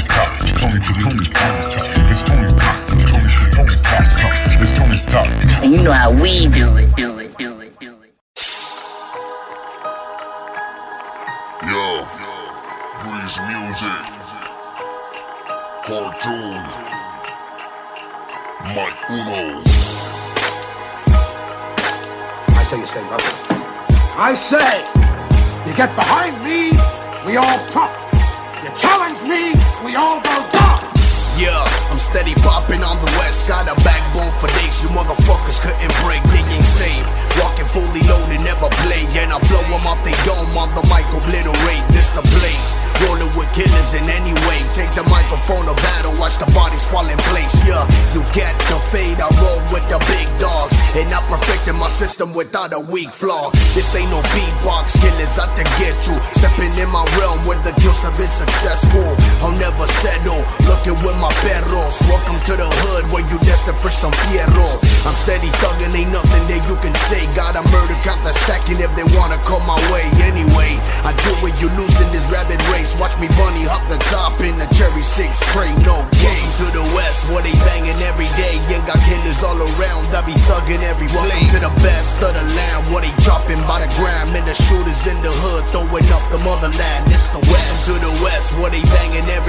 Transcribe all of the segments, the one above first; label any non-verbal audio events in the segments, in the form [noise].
Tony's top. Tony, Tony's Tony's top. It's Tony's top. Tony, Tony's top. It's Tony's top. And you know how we do it, do it, do it, do it. Yo, Breez Music, Cartoon, Mic Uno. I say you say nothing. I say, you get behind me, we all pump. You challenge me, we all go down. Yeah, I'm steady popping on the west. Got a backbone for days. You motherfuckers couldn't break. They ain't safe. Walking fully loaded, never play. And I blow them off they dome on the mic, obliterate. This the blaze. Rolling with killers in any way. Take the microphone to battle. Watch the bodies fall in place. Yeah, you get to fade. I roll with the big dogs. And I perfected my system without a weak flaw. This ain't no beatbox killers out to get you. Stepping in my realm where the kills have been successful. I'll never some fierro. I'm steady thugging, ain't nothing that you can say. Got a murder count that's stacking if they wanna come my way. Anyway, I do it, you losing this rabbit race. Watch me bunny hop the top in the cherry six tray, no game. To the west, where they banging every day. Ain't got killers all around, I be thugging every Welcome to the best of the land, where they dropping by the gram. And the shooters in the hood throwing up the motherland. It's the west. To the west, where they banging every day.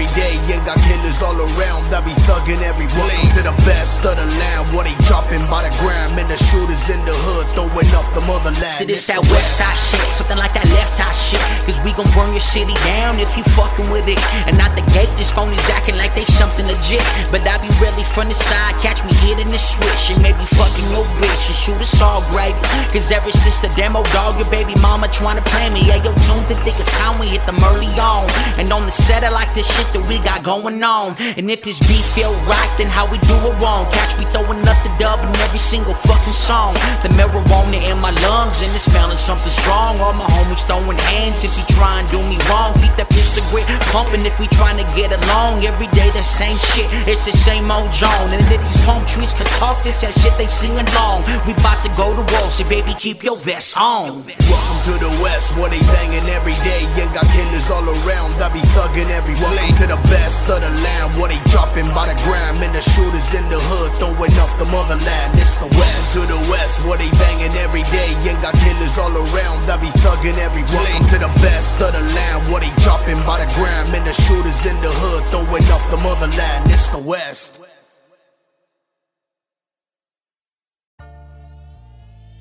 Got killers all around, I be thugging every Welcome to the best of the land, what they dropping by the gram. And the shooters in the hood throwing the motherland. See this that west side shit, something like that left side shit. Cause we gon' burn your city down if you fucking with it. And not the gate, this phone is acting like they something legit. But I be really from the side, catch me hitting the switch. And maybe fucking your bitch and shoot us all great. Cause ever since the demo dog, your baby mama tryna play me. Yeah, yo, tune to think it's time we hit them early on. And on the set, I like this shit that we got going on. And if this beat feel right, then how we do it wrong. Catch me throwing up the dub in every single fucking song. The marijuana in my lungs and it's smelling something strong. All my homies throwing hands if you try and do me wrong. Keep that pistol grip pumping if we trying to get along. Every day the same shit, it's the same old Joan. And if these palm trees could talk, this that shit they sing along. We bout to go to war, so baby keep your vest on. Welcome to the West, where they banging every day. Ain't got killers all around, I be thugging every Welcome to the best of the land, where they dropping by the gram. And the shooters in the hood throwing up the motherland. It's the West to the West, where they banging every day. Ain't got killers all around, I be thugging every Welcome to the best of the land, where they dropping by the gram. And the shooters in the hood throwing up the motherland. It's the West.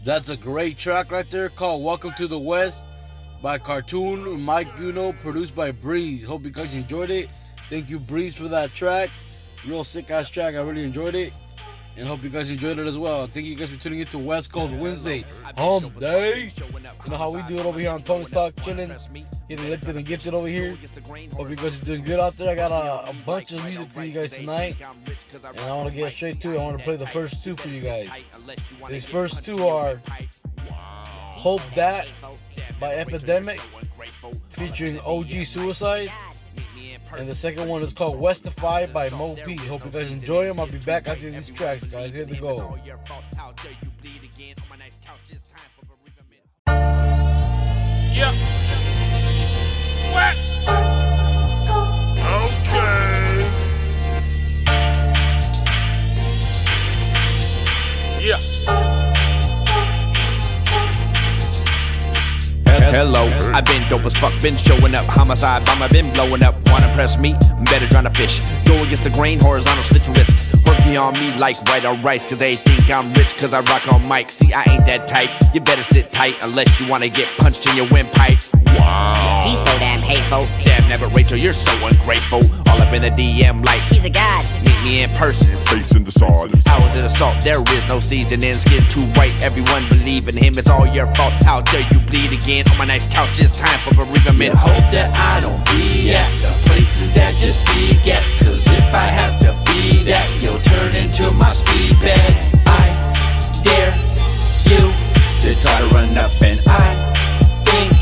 That's a great track right there called Welcome to the West by Cartoon Mic Uno, produced by Breez. Hope you guys enjoyed it. Thank you, Breez, for that track. Real sick ass track. I really enjoyed it. And hope you guys enjoyed it as well. Thank you guys for tuning in to West Coast Wednesday. Home Day. You know how we do it over here on Tony's Talk, chilling, getting lifted and gifted over here. Hope you guys are doing good out there. I got a, a bunch of music for you guys tonight. And I want to get straight to it. I want to play the first two for you guys. These first two are Hope That by Epademik featuring OG Cuicide. And the second one is called Westify by Moe P. Hope you guys enjoy them. I'll be back after these tracks, guys. Here they go. Yeah. What? Okay. Yeah. Hello, I've been dope as fuck, been showing up. Homicide bomber, been blowing up. Wanna press me? Better trying to fish. Go against the grain, horizontal slit your wrist. Work me on me like white or rice, cause they think I'm rich, cause I rock on mic. See, I ain't that type. You better sit tight unless you wanna get punched in your windpipe. Wow. He's so damn hateful. Damn, never Rachel, you're so ungrateful. All up in the DM like He's a god. meet me in person. Facing the side. Hours in assault, there is no seasoning. Skin too white, everyone believe in him. It's all your fault. How dare you bleed again on my nice couch? It's time for bereavement. hope that I don't be at the places that you speak at. Cause if I have to be that, you'll turn into my speed bag. I dare you to try to run up, and I think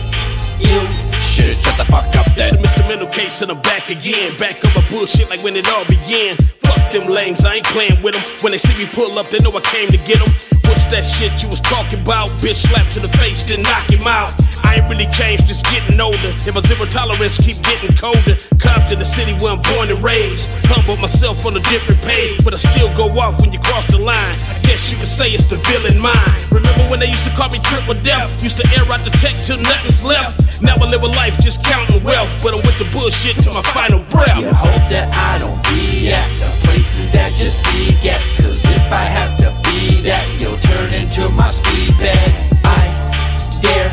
you should shut the fuck up. It's The case and I'm back again. Back on my bullshit like when it all began. Fuck them lames, I ain't playing with them. When they see me pull up, they know I came to get them. What What's that shit you was talking about? Bitch slapped to the face, then knock him out. I ain't really changed, just getting older. If my zero tolerance keep getting colder, come to the city where I'm born and raised. Humble myself on a different page, but I still go off when you cross the line. I Guess you could say it's the villain mind. Remember when they used to call me triple death? Used to air out the tech till nothing's left. Now I live a life just counting wealth, but I'm with the bullshit till my final breath. You hope that I don't be at the places that you speak at. Cause if I have to be that, you'll turn into my speed bag. I dare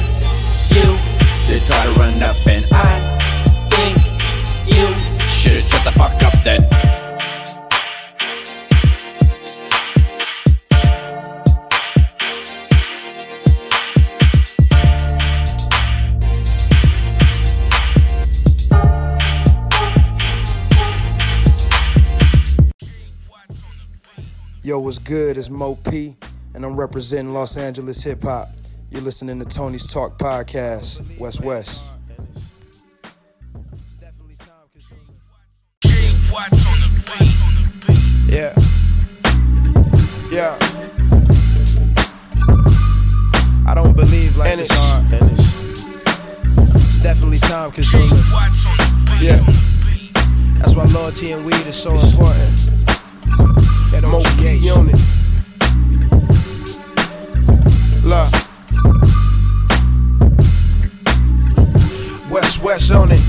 you to try to run up and I think you should shut the fuck up then. Yo, what's good? It's Moe P, and I'm representing Los Angeles hip hop. You're listening to Tony's Talk Podcast, West West. Yeah. Yeah. I don't believe like it's hard. And it's, it's definitely time consuming. Yeah. That's why loyalty and weed is so important. That Moe P on it. Look. West West on it.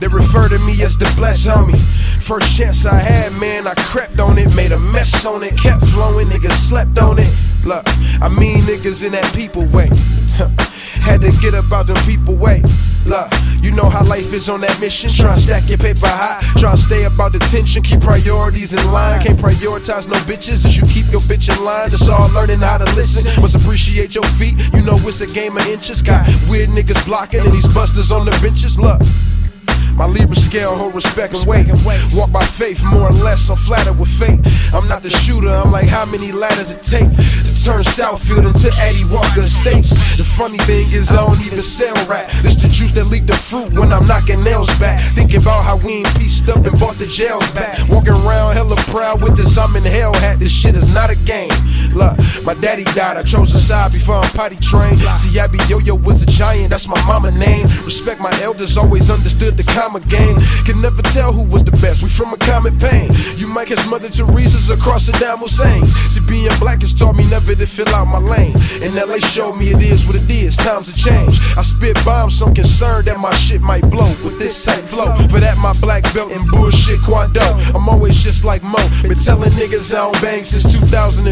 They refer to me as the blessed homie. First chance I had, man, I crept on it, made a mess on it, kept flowing, niggas slept on it. Look, I mean niggas in that people way. [laughs] Had to get about out them people way. Look, you know how life is on that mission. Try stack your paper high. Try stay about the tension. Keep priorities in line. Can't prioritize no bitches as you keep your bitch in line. That's all learning how to listen. Must appreciate your feet. You know it's a game of inches. Got weird niggas blocking and these busters on the benches. Look. My Libra scale hold respect and weight. Walk by faith, more or less. I'm flattered with fate. I'm not the shooter. I'm like how many ladders it take to turn Southfield into Eddie Walker Estates. The funny thing is I don't even sell rap. This the juice that leak the fruit when I'm knocking nails back. Thinking about how we ain't pieced up and bought the jails back. Walking around hella proud with this I'm in hell hat. This shit is not a game. Look, my daddy died. I chose a side before I'm potty trained. See, I be yo-yo was a giant. That's my mama name. Respect my elders. Always understood the comma game. Can never tell who was the best. We from a common pain. You might catch Mother Teresa's across the Saddam Hussein's. See, being black has taught me never to fill out my lane. And LA showed me it is what it is. Times have changed. I spit bombs, so I'm concerned that my shit might blow with this tight flow. For that, my black belt and bullshit quando. I'm always just like Mo. Been telling niggas I don't bang since 2004.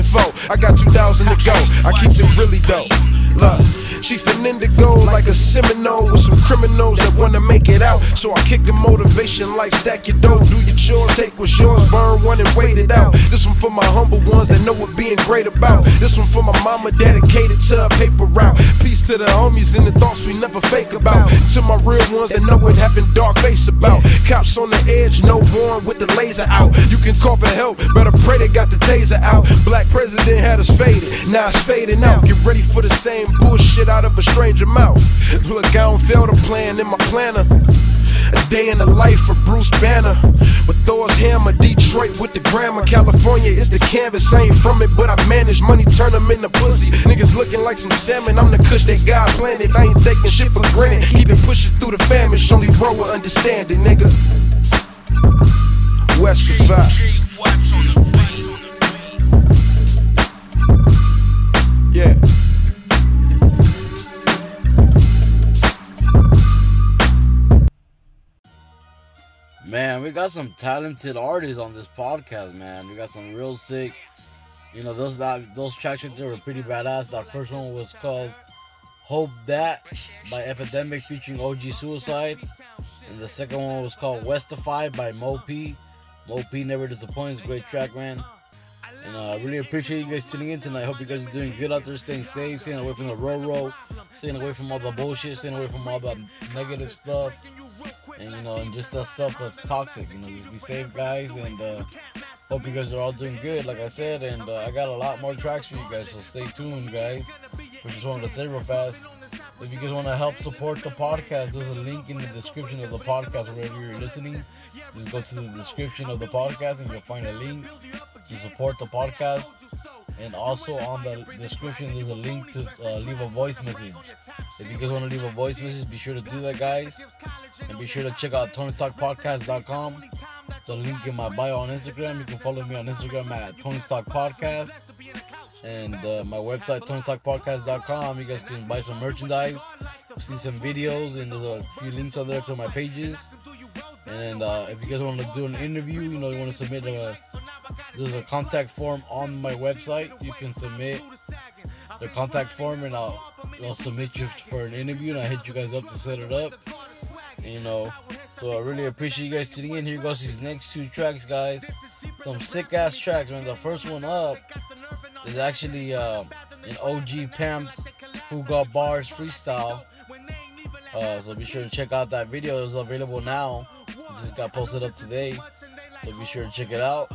I got 2000 to go. I keep it really dope. Look, Chief and indigo like a Seminole with some criminals that wanna make it out. So I kick a motivation like stack your dough, do your chores, take what's yours, burn one and wait it out. This one for my humble ones that know what being great about. This one for my mama dedicated to a paper route. Peace to the homies and the thoughts we never fake about. To my real ones that know what having dark face about. Cops on the edge, no born with the laser out. You can call for help, better pray they got the taser out. Black president had us faded, now it's fading out. Get ready for the same bullshit out of a stranger mouth. Look, I don't fail to plan in my planner. A day in the life of Bruce Banner. With Thor's hammer, Detroit with the grammar. California is the canvas, I ain't from it, but I manage money, turn them into pussy. Niggas looking like some salmon, I'm the kush that God planted. I ain't taking shit for granted. Keep it pushing through the famish, only roll with understanding, nigga. West of Yeah. Man, we got some talented artists on this podcast, man. We got some real sick. You know, those that those tracks right there were pretty badass. That first one was called Hope That by Epademik featuring OG Cuicide. And the second one was called Westify by Moe P. Moe P never disappoints. Great track, man. And uh, I really appreciate you guys tuning in tonight. Hope you guys are doing good out there, staying safe, staying away from the road road, staying away from all the bullshit, staying away from all the negative stuff, and you know, and just that stuff that's toxic. You know, just be safe, guys, and uh, hope you guys are all doing good. Like I said, and uh, I got a lot more tracks for you guys, so stay tuned, guys. We just wanted to say real fast. If you guys want to help support the podcast, there's a link in the description of the podcast wherever you're listening. Just go to the description of the podcast and you'll find a link to support the podcast. And also on the description, there's a link to uh, leave a voice message. If you guys want to leave a voice message, be sure to do that, guys. And be sure to check out TonyStalkPodcast.com. The link in my bio on Instagram. You can follow me on Instagram at Tony's Talk Podcast. And uh, my website, TonyStalkPodcast.com. You guys can buy some merchandise, see some videos, and there's a few links on there to my pages. And uh, if you guys want to do an interview, you know, you want to submit a there's a contact form on my website. You can submit the contact form, and I'll I'll submit you for an interview, and I hit you guys up to set it up. You know, so I really appreciate you guys tuning in. Here goes these next two tracks, guys. Some sick ass tracks, man. The first one up is actually uh, an OG Pamps who got bars freestyle. Uh, so be sure to check out that video. It's available now. It just got posted up today. So be sure to check it out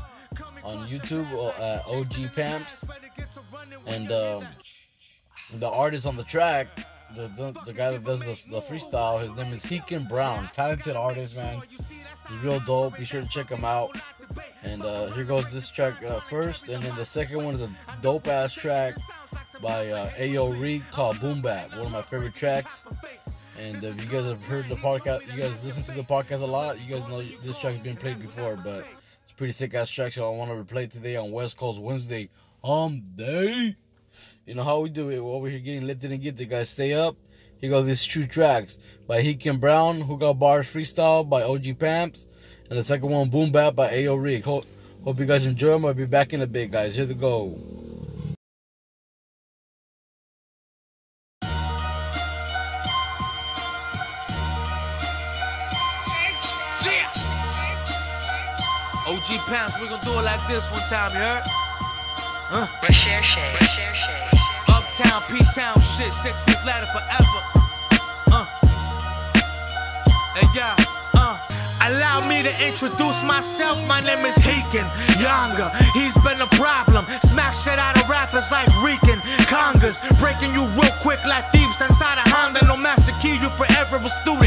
on YouTube at OG Pamps. And um, the artist on the track, the, the, the guy that does the, the freestyle, his name is Xican Brown. Talented artist, man. He's real dope. Be sure to check him out. And uh, here goes this track uh, first, and then the second one is a dope ass track by uh, Ayo Reek called Boom Bap, one of my favorite tracks. And if you guys have heard the podcast, you guys listen to the podcast a lot, you guys know this track's been played before, but it's pretty sick ass track, so I want to replay it today on West Coast Wednesday. Um, day. You know how we do it. Over here getting lifted and get the guys. Stay up. Here goes these two tracks by Xican Brown, Who Got Bars Freestyle by OG Pamps, and the second one, Boom Bap by Ayo Reek. Hope, hope you guys enjoy them. I'll be back in a bit, guys. Here they go. OG Pamps, we're gonna do it like this one time, you heard? Huh? Uptown, P-Town shit, feet ladder forever. Uh. Hey, yeah. Allow me to introduce myself. My name is Xican Younger. He's been a problem. Smack shit out of rappers like Reekin Congas. Breaking you real quick like thieves inside a Honda. No master key, you forever a student.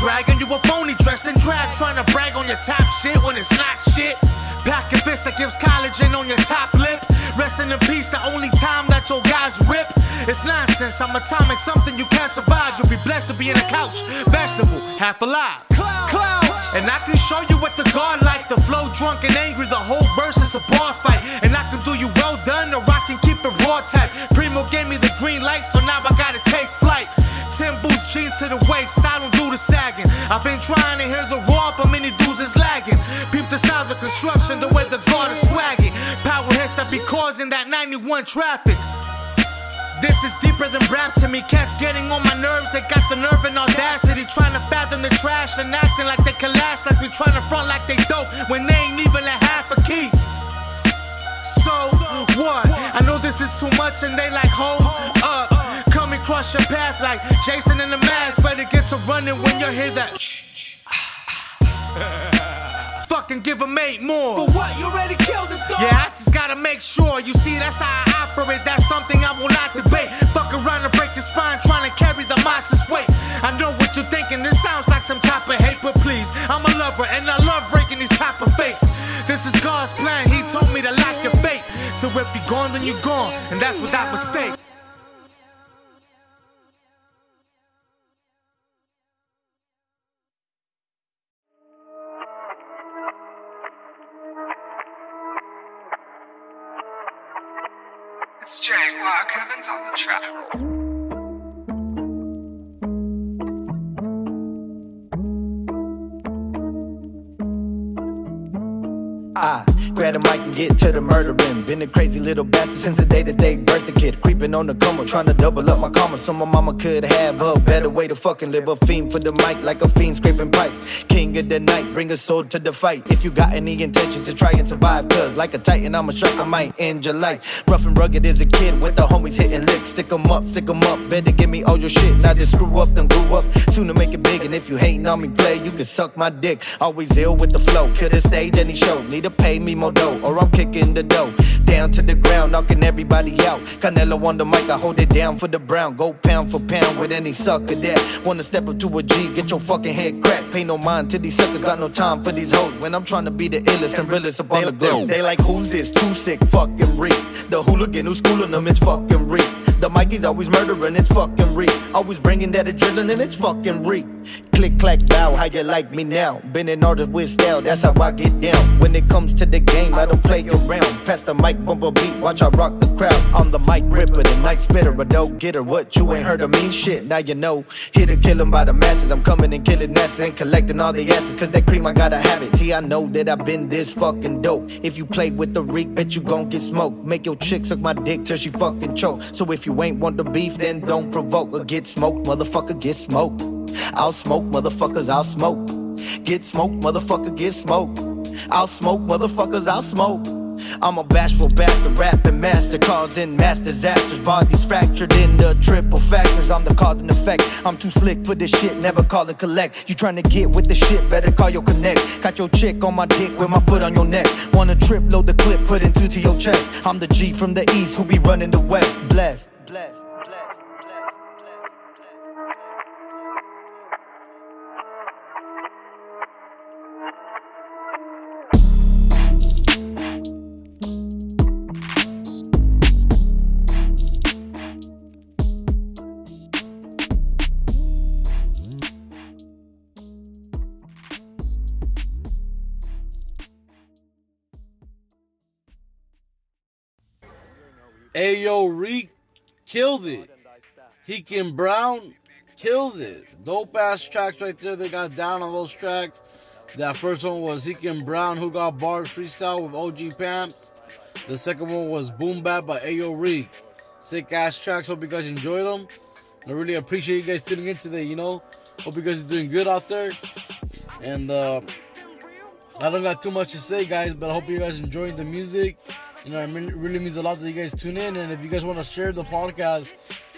Dragon, you a phony dressed in drag, trying to brag on your top shit when it's not shit. Back and fist that gives collagen on your top lip. Resting in peace, the only time that your guys rip. It's nonsense, I'm atomic, something you can't survive. You'll be blessed to be in a couch, vegetable, half alive. Clouds. And I can show you what the guard like. The flow drunk and angry, the whole verse is a bar fight. And I can do you well done, or I can keep it raw type. Primo gave me the green light, so now I I've been trying to hear the raw, but many dudes is lagging. Peep the style of construction, the way the guard is swagging. Power hits that be causing that 91 traffic. This is deeper than rap to me. Cats getting on my nerves. They got the nerve and audacity. Trying to fathom the trash and acting like they can last. Like we trying to front like they dope when they ain't even a half a key. So what? I know this is too much and they like hold up. Cross your path like Jason in the mask. Better get to running when you hear that. [laughs] Fucking give them eight more. For what? You already killed it, though. Yeah, I just gotta make sure. You see, that's how I operate. That's something I will not debate. Fuck around and break the spine, trying to carry the monster's weight. I know what you're thinking. This sounds like some type of hate, but please, I'm a lover and I love breaking these type of fakes. This is God's plan. He told me to lock your fate. So if you're gone, then you're gone, and that's without mistake. It's Jaguar Kevin's on the track. I grab the mic and get to the murdering. Been a crazy little since the day that they birthed the kid. Creeping on the coma, trying to double up my karma. So my mama could have a better way to fucking live. A fiend for the mic, like a fiend scraping pipes. King of the night, bring a soul to the fight. If you got any intentions to try and survive, cause like a titan, I'm a shark, I might end your life. Rough and rugged as a kid with the homies hitting licks. Stick 'em up, stick 'em up. Better give me all your shit. Now just screw up then grew up. Soon to make it big. And if you hating on me, play, you can suck my dick. Always ill with the flow. Kill the stage, any show. Need to pay me more dough, or I'm kicking the dough. Down to the ground, knocking everybody out. Canelo on the mic, I hold it down for the brown. Go pound for pound with any sucker that wanna step up to a G, get your fucking head cracked. Pay no mind to these suckers, got no time for these hoes. When I'm trying to be the illest and realest up on the globe. They like, who's this? Too sick, fucking reek. The hooligan who's schooling them, it's fucking reek. The Mikey's always murdering, it's fucking reek. Always bringing that adrenaline, it's fucking reek. Click, clack, bow, how you like me now? Been an artist with style, that's how I get down. When it comes to the game, I don't play around. Pass the mic, bump a beat, watch I rock the crowd. I'm the mic ripper, the night spitter, a dope getter. What you ain't heard of me? Shit, now you know. Here to kill 'em by the masses. I'm coming and killing NASA and collecting all the answers. Cause that cream, I gotta have it. See, I know that I've been this fucking dope. If you play with the reek, bet you gon' get smoked. Make your chick suck my dick till she fucking choke. So if you ain't want the beef, then don't provoke or get smoked. Motherfucker, get smoked. I'll smoke, motherfuckers, I'll smoke. Get smoked, motherfucker, get smoked. I'll smoke, motherfuckers, I'll smoke. I'm a bashful bastard, rapping master, causing mass disasters. Bodies fractured in the triple factors. I'm the cause and effect. I'm too slick for this shit, never call and collect. You trying to get with the shit, better call your connect. Got your chick on my dick with my foot on your neck. Wanna trip, load the clip, put it into your chest. I'm the G from the east who be running the west. Blessed, blessed. Ayo Reek killed it. Xican Brown killed it. Dope ass tracks right there. They got down on those tracks. That first one was Xican Brown who got bars freestyle with OG Pamps. The second one was Boom Bap by Ayo Reek. Sick ass tracks. Hope you guys enjoyed them. I really appreciate you guys tuning in today, you know. Hope you guys are doing good out there. And uh I don't got too much to say, guys, but I hope you guys enjoyed the music. You know, it really means a lot that you guys tune in. And if you guys want to share the podcast,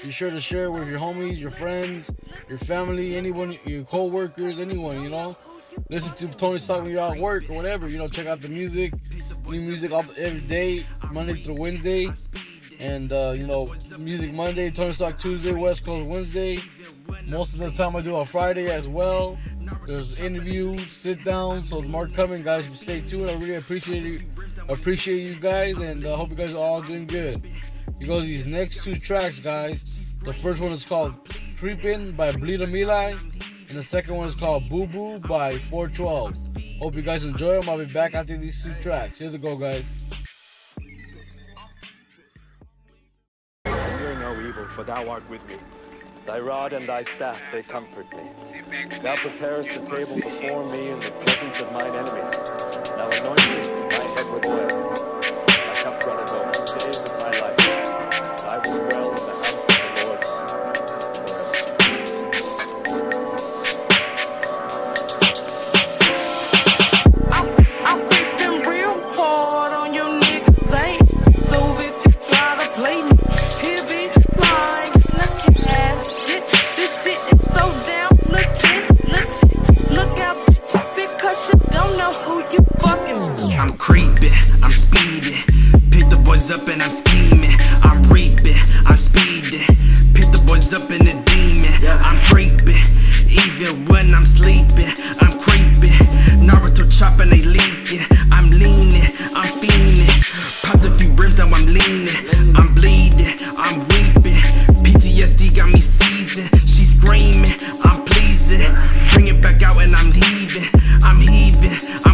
be sure to share it with your homies, your friends, your family, anyone, your co-workers, anyone. You know, listen to Tony's Talk when you're at work or whatever. You know, check out the music, new music all, every day, Monday through Wednesday, and uh, you know, music Monday, Tony's Talk Tuesday, West Coast Wednesday. Most of the time I do on Friday as well. There's interviews, sit downs, so there's more coming, guys. Stay tuned. I really appreciate you, appreciate you guys, and I hope you guys are all doing good. Here goes these next two tracks, guys. The first one is called Creepin' by Bleedemeli, and the second one is called Boo Boo by 412. Hope you guys enjoy them. I'll be back after these two tracks. Here they go, guys. Fear no evil, for thou art with me. Thy rod and thy staff, they comfort me. Thou preparest a table before me in the presence of mine enemies. i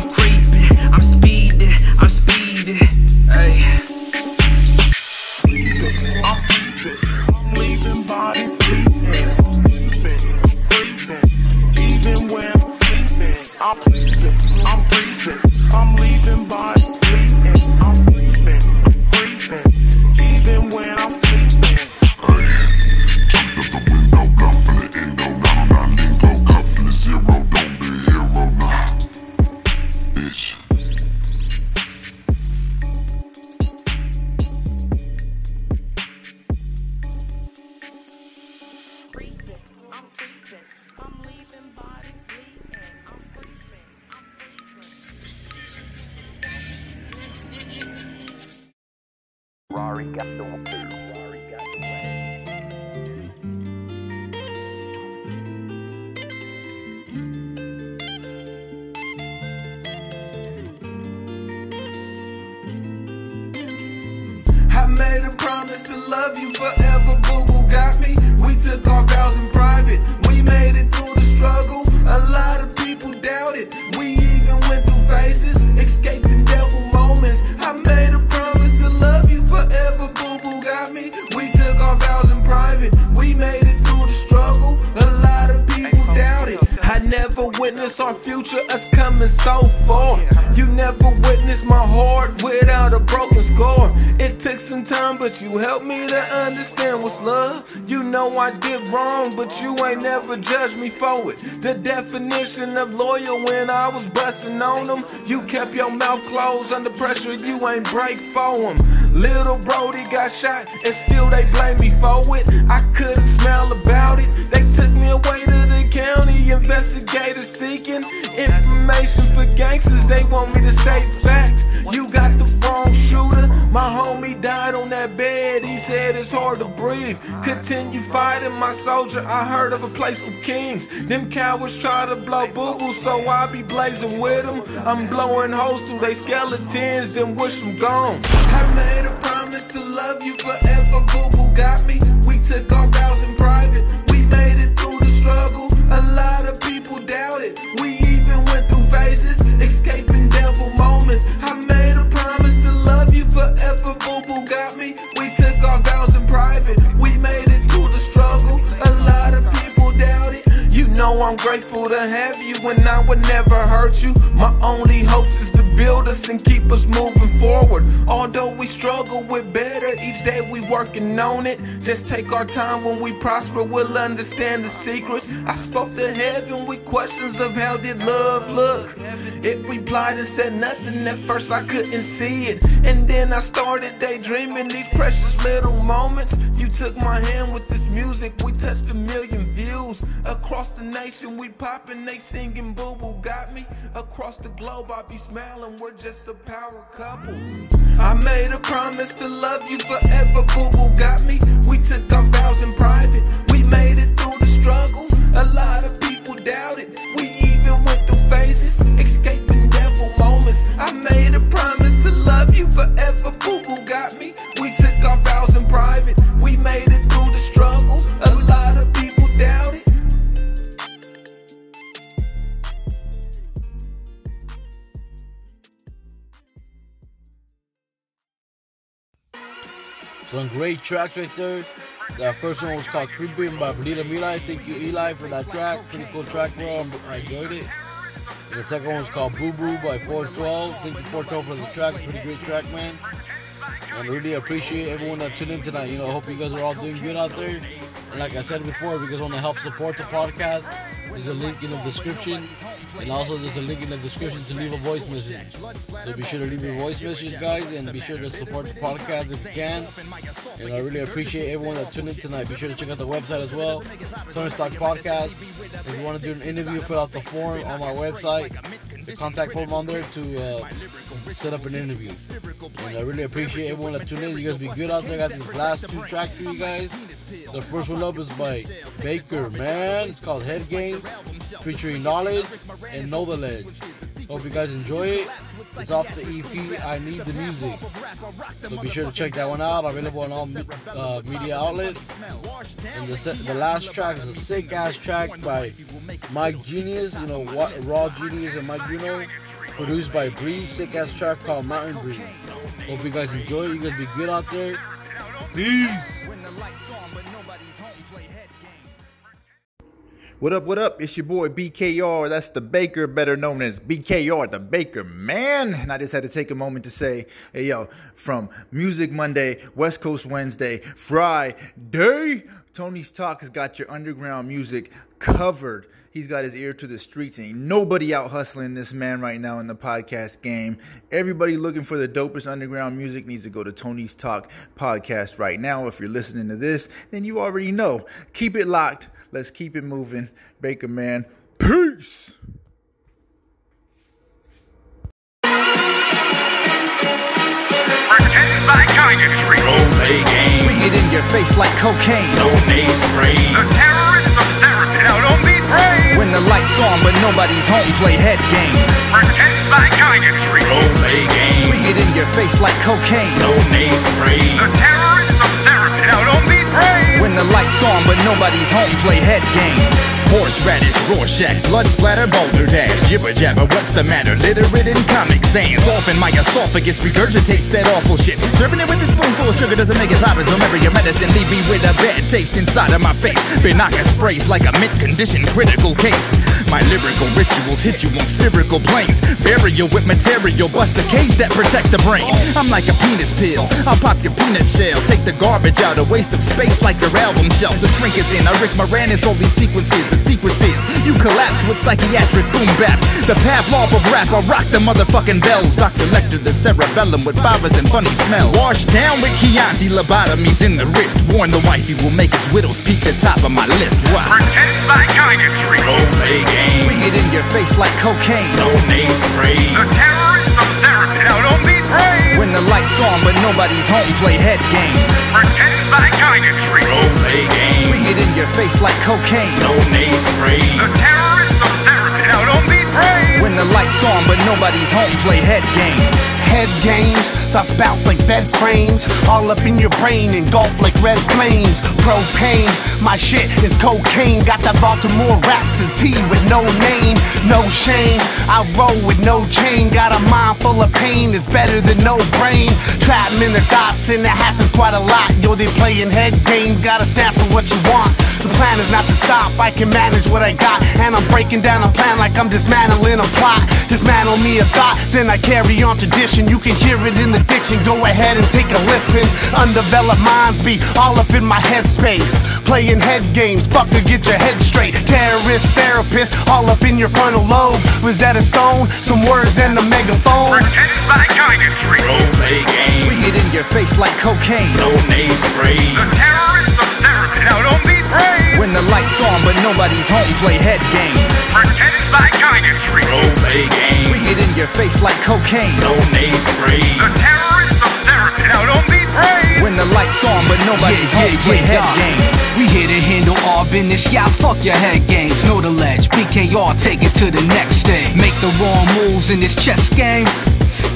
love you forever, boo boo got me. We took our vows in private. We made it through the struggle. A lot of people doubted. We even went through phases, escaping devil moments. I made a promise to love you forever, boo boo got me. We took our vows in private. We made it through the struggle. A lot of people doubted. I never witnessed our future, us coming so far. You never witnessed my heart without a broken score. It took some time, but you helped me to understand what's love. You know I did wrong, but you ain't never judged me for it. The definition of loyal when I was busting on them. You kept your mouth closed under pressure, you ain't break for him. Little Brody got shot, and still they blame me for it. I couldn't smell about it. They took me away to the county, investigators seeking information for gangsters. They want me to state facts. You got the wrong shooter. My homie died on that bed. He said it's hard to breathe. Continue fighting, my soldier. I heard of a place for kings. Them cowards try to blow boo boo, so I be blazing with them. I'm blowing holes through they skeletons, then wish them gone. I made a promise to love you forever, boo boo got me. We took our vows in private. We made it through the struggle. A lot of people doubted. We even went through phases, escaping devil moments. I made a promise to love you forever, boo boo got me. Know I'm grateful to have you, and I would never hurt you. My only hopes is to build us and keep us moving forward. Although we struggle with better, each day we working on it. Just take our time when we prosper, we'll understand the secrets. I spoke to heaven with questions of how did love look. It replied and said nothing. At first I couldn't see it, and then I started daydreaming these precious little moments. You took my hand with this music, we touched a million views across the nation. We poppin', they singin' boo boo got me. Across the globe, I be smiling. We're just a power couple. I made a promise to love you forever, boo boo got me. We took our vows in private. We made it through the struggles. A lot of people doubted. We even went through phases, escaping devil moments. I made a promise to love you forever, boo boo got me. We took our vows in private. We made it through the struggle. A lot of Some great tracks right there. That first one was called Creeping by Bleedemeli. Thank you, Eli, for that track. Pretty cool track, bro. I enjoyed it. And the second one was called Boo Boo by 412. Thank you, 412, for the track. Pretty great track, man. And really appreciate everyone that tuned in tonight. You know, I hope you guys are all doing good out there. And like I said before, if you guys want to help support the podcast, there's a link in the description. And also there's a link in the description to leave a voice message. So be sure to leave your voice message, guys, and be sure to support the podcast if you can. And I really appreciate everyone that tuned in tonight. Be sure to check out the website as well. Stock Podcast. If you want to do an interview, fill out the form on my website. The contact form on there to uh, set up an interview. And I really appreciate everyone that tuned in. You guys be good out there. Guys, these last two tracks for you guys. The first one up is by Baker, man. It's called Head Game, featuring Nolage and Knodaledge. Hope you guys enjoy it. It's off the EP, I Need the Music. So be sure to check that one out. Available on all me- uh, media outlets. And the, se- the last track is a sick ass track by Mic Genius, you know, what, Raw Genius and Mike Bruno. Produced by Breez, sick ass track called Mountain Breeze. Hope you guys enjoy it. You guys be good out there. Peace. What up, what up? It's your boy BKR. That's the Baker, better known as BKR, the Baker man. And I just had to take a moment to say, hey, yo, from Music Monday, West Coast Wednesday, Friday, Tony's Talk has got your underground music covered. He's got his ear to the streets. and nobody out hustling this man right now in the podcast game. Everybody looking for the dopest underground music needs to go to Tony's Talk podcast right now. If you're listening to this, then you already know. Keep it locked. Let's keep it moving. Baker Man. Peace. Presented by kind of free. Role play games. We get in your face like cocaine. No name sprays. When the lights on but nobody's home, play head games. Pretend like kind of free. Role play games. We get in your face like cocaine. No name sprays. The terrorists of therapy. Now don't be brave. When the lights on but nobody's home, play head games. Horseradish, Rorschach, blood splatter, boulder dash, jibber jabber, what's the matter? Literate in Comic Sans. Often my esophagus regurgitates that awful shit. Serving it with a spoonful of sugar doesn't make it pop. Remember your medicine, leave me with a bad taste inside of my face. Binaca sprays like a mint condition, critical case. My lyrical rituals hit you on spherical planes. Bury with material, bust the cage that protect the brain. I'm like a penis pill. I'll pop your peanut shell, take the garbage out, a waste of space like your album shelf. The shrink is in. I Rick Moranis, all these sequences. The secret is you collapse with psychiatric boom bap. The Pavlov of rap, I rock the motherfucking bells. Dr. Lecter, the cerebellum with fibers and funny smells. Washed down with Chianti, lobotomies in the wrist. Warn the wifey will make his widows peak the top of my list. Why? Pretend kind of play games. We get in your face like cocaine. No name sprays. The terrorists of therapy. Now don't be brave. When the lights on but nobody's home, play head games. Pretend like kind of free. Role play games. We get in your face like cocaine. No name sprays. The terrorists of therapy. Now don't be brave. When the lights on but nobody's home, play head games. Head games, thoughts bounce like bed frames. All up in your brain, engulfed like red flames. Propane, my shit is cocaine. Got that Baltimore Rhapsody with no name, no shame. I roll with no chain. Got a mind full of pain, it's better than no brain. Trap in the thoughts, and it happens quite a lot. Yo, they playing head games, gotta stand for what you want. The plan is not to stop, I can manage what I got. And I'm breaking down a plan like I'm dismantling a plot. Dismantle me a thought, then I carry on tradition. You can hear it in the diction, go ahead and take a listen. Undeveloped minds be all up in my headspace. Playing head games, fucker, get your head straight. Terrorist, therapist, all up in your frontal lobe. Rosetta Stone, some words and a megaphone. Pretend like kind of free. Role play games. We get in your face like cocaine. No name sprays. The terrorists of therapy. Now don't be brave. When the lights on but nobody's home, play head games. Pretend like kind of free. Role play games. We get in your face like cocaine. No name sprays. The terrorists of therapy. Now don't be brave. When the lights on but nobody's Yeah, home, yeah, play yeah, head games. We here to handle all business, y'all fuck your head games. Knodaledge, BKR take it to the next stage. Make the wrong moves in this chess game.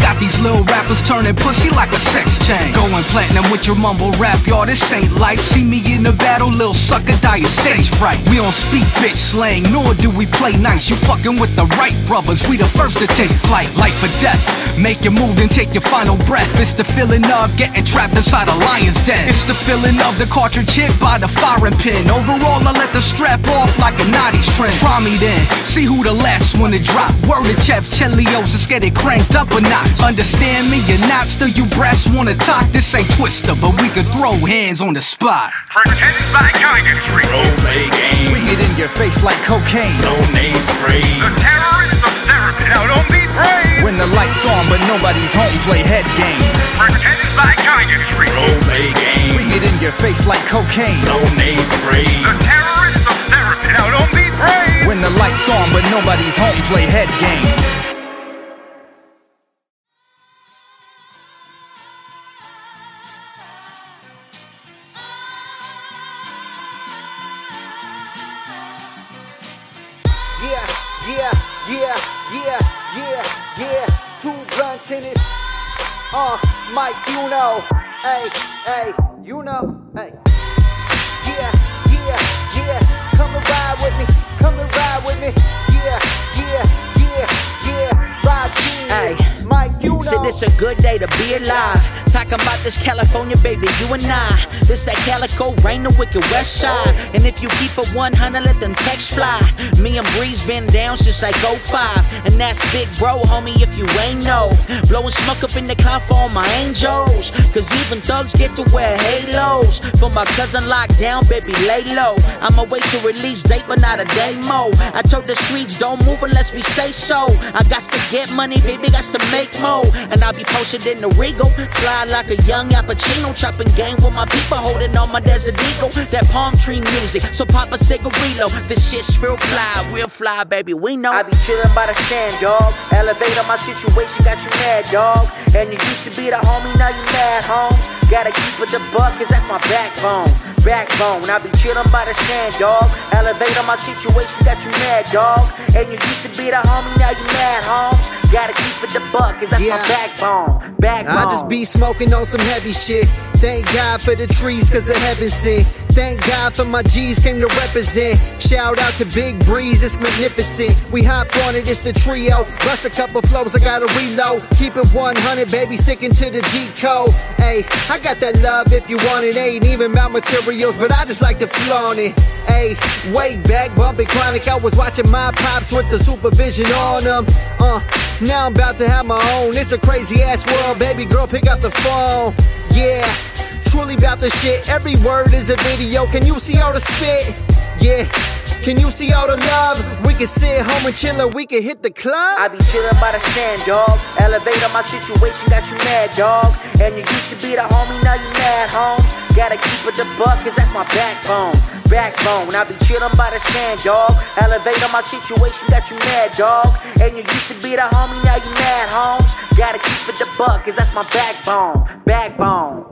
Got these little rappers turning pussy like a sex chain. Going platinum with your mumble rap, y'all. This ain't life. See me in the battle, little sucker, die your stage fright. We don't speak bitch slang, nor do we play nice. You fucking with the right brothers, we the first to take flight. Life or death, make your move and take your final breath. It's the feeling of getting trapped inside a lion's den. It's the feeling of the cartridge hit by the firing pin. Overall, I let the strap off like a Nadi's trend. Try me then, see who the last one to drop. Word to Chef Chelios, let's get it cranked up or notch. Understand me, you're not still you brass wanna talk. This ain't Twister, but we could throw hands on the spot. Pretend like kind of free. Role play games. We get in your face like cocaine. No name sprays. The terrorists of therapy. Now don't be brave. When the lights on but nobody's home, play head games. Pretend like kind of free. Role play games. We get in your face like cocaine. No name sprays. The terrorists of therapy. Now don't be brave. When the lights on but nobody's home, play head games. Mike, you know. Hey, hey, you know. Hey. Yeah, yeah, yeah. Come and ride with me. Come and ride with me. Yeah, yeah, yeah, yeah. Ride Hey. genius. Mike, you know. Said it's a good day to be alive. Talking about this California, baby, you and I. This that Calico rain, the wicked west side. And if you keep it 100, let them text fly. Me and Breez been down since like 05. And that's big bro, homie, if you ain't know. Blowing smoke up in the cloud for all my angels. Cause even thugs get to wear halos. For my cousin locked down, baby, lay low. I'ma wait to release date, but not a day demo. I told the streets, don't move unless we say so. I got to get money, baby, got to make more. And I'll be posted in the Regal. Fly like a young Al Pacino, chopping game with my people, holding on my desert eagle. That palm tree music, so pop a cigarillo. This shit's real fly, real fly, baby, we know. I be chillin' by the stand, dog. Elevate on my situation, got you mad, dog. And you used to be the homie, now you mad, home. Gotta keep with the buck, cause that's my backbone. Backbone. I be chillin' by the sand, dog. Elevate on my situation, got you mad, dog. And you used to be the homie, now you mad, homes. Gotta keep it the buck, cause that's my backbone. Backbone. I just be smoking on some heavy shit. Thank God for the trees, cause the heavens sent. Thank God for my G's came to represent. Shout out to Big Breez, it's magnificent. We hop on it, it's the trio. Bust a couple flows, I gotta reload. Keep it 100, baby, sticking to the G code. Hey, I got that love if you want it. Ain't even about materials, but I just like to flaunt it. Hey, way back, bumping chronic. I was watching my pops with the supervision on them. Uh, now I'm about to have my own. It's a crazy ass world, baby girl, pick up the phone. Yeah truly about the shit. Every word is a video. Can you see all the spit? Yeah. Can you see all the love? We can sit home and chill and we can hit the club. I be chillin' by the sand, dog. Elevate on my situation, got you mad, dog. And you used to be the homie, now you mad, home. Gotta keep it the buck, cause that's my backbone. Backbone. I be chillin' by the sand, dog. Elevate on my situation, got you mad, dog. And you used to be the homie, now you mad, homes. Gotta keep it the buck, cause that's my backbone. Backbone.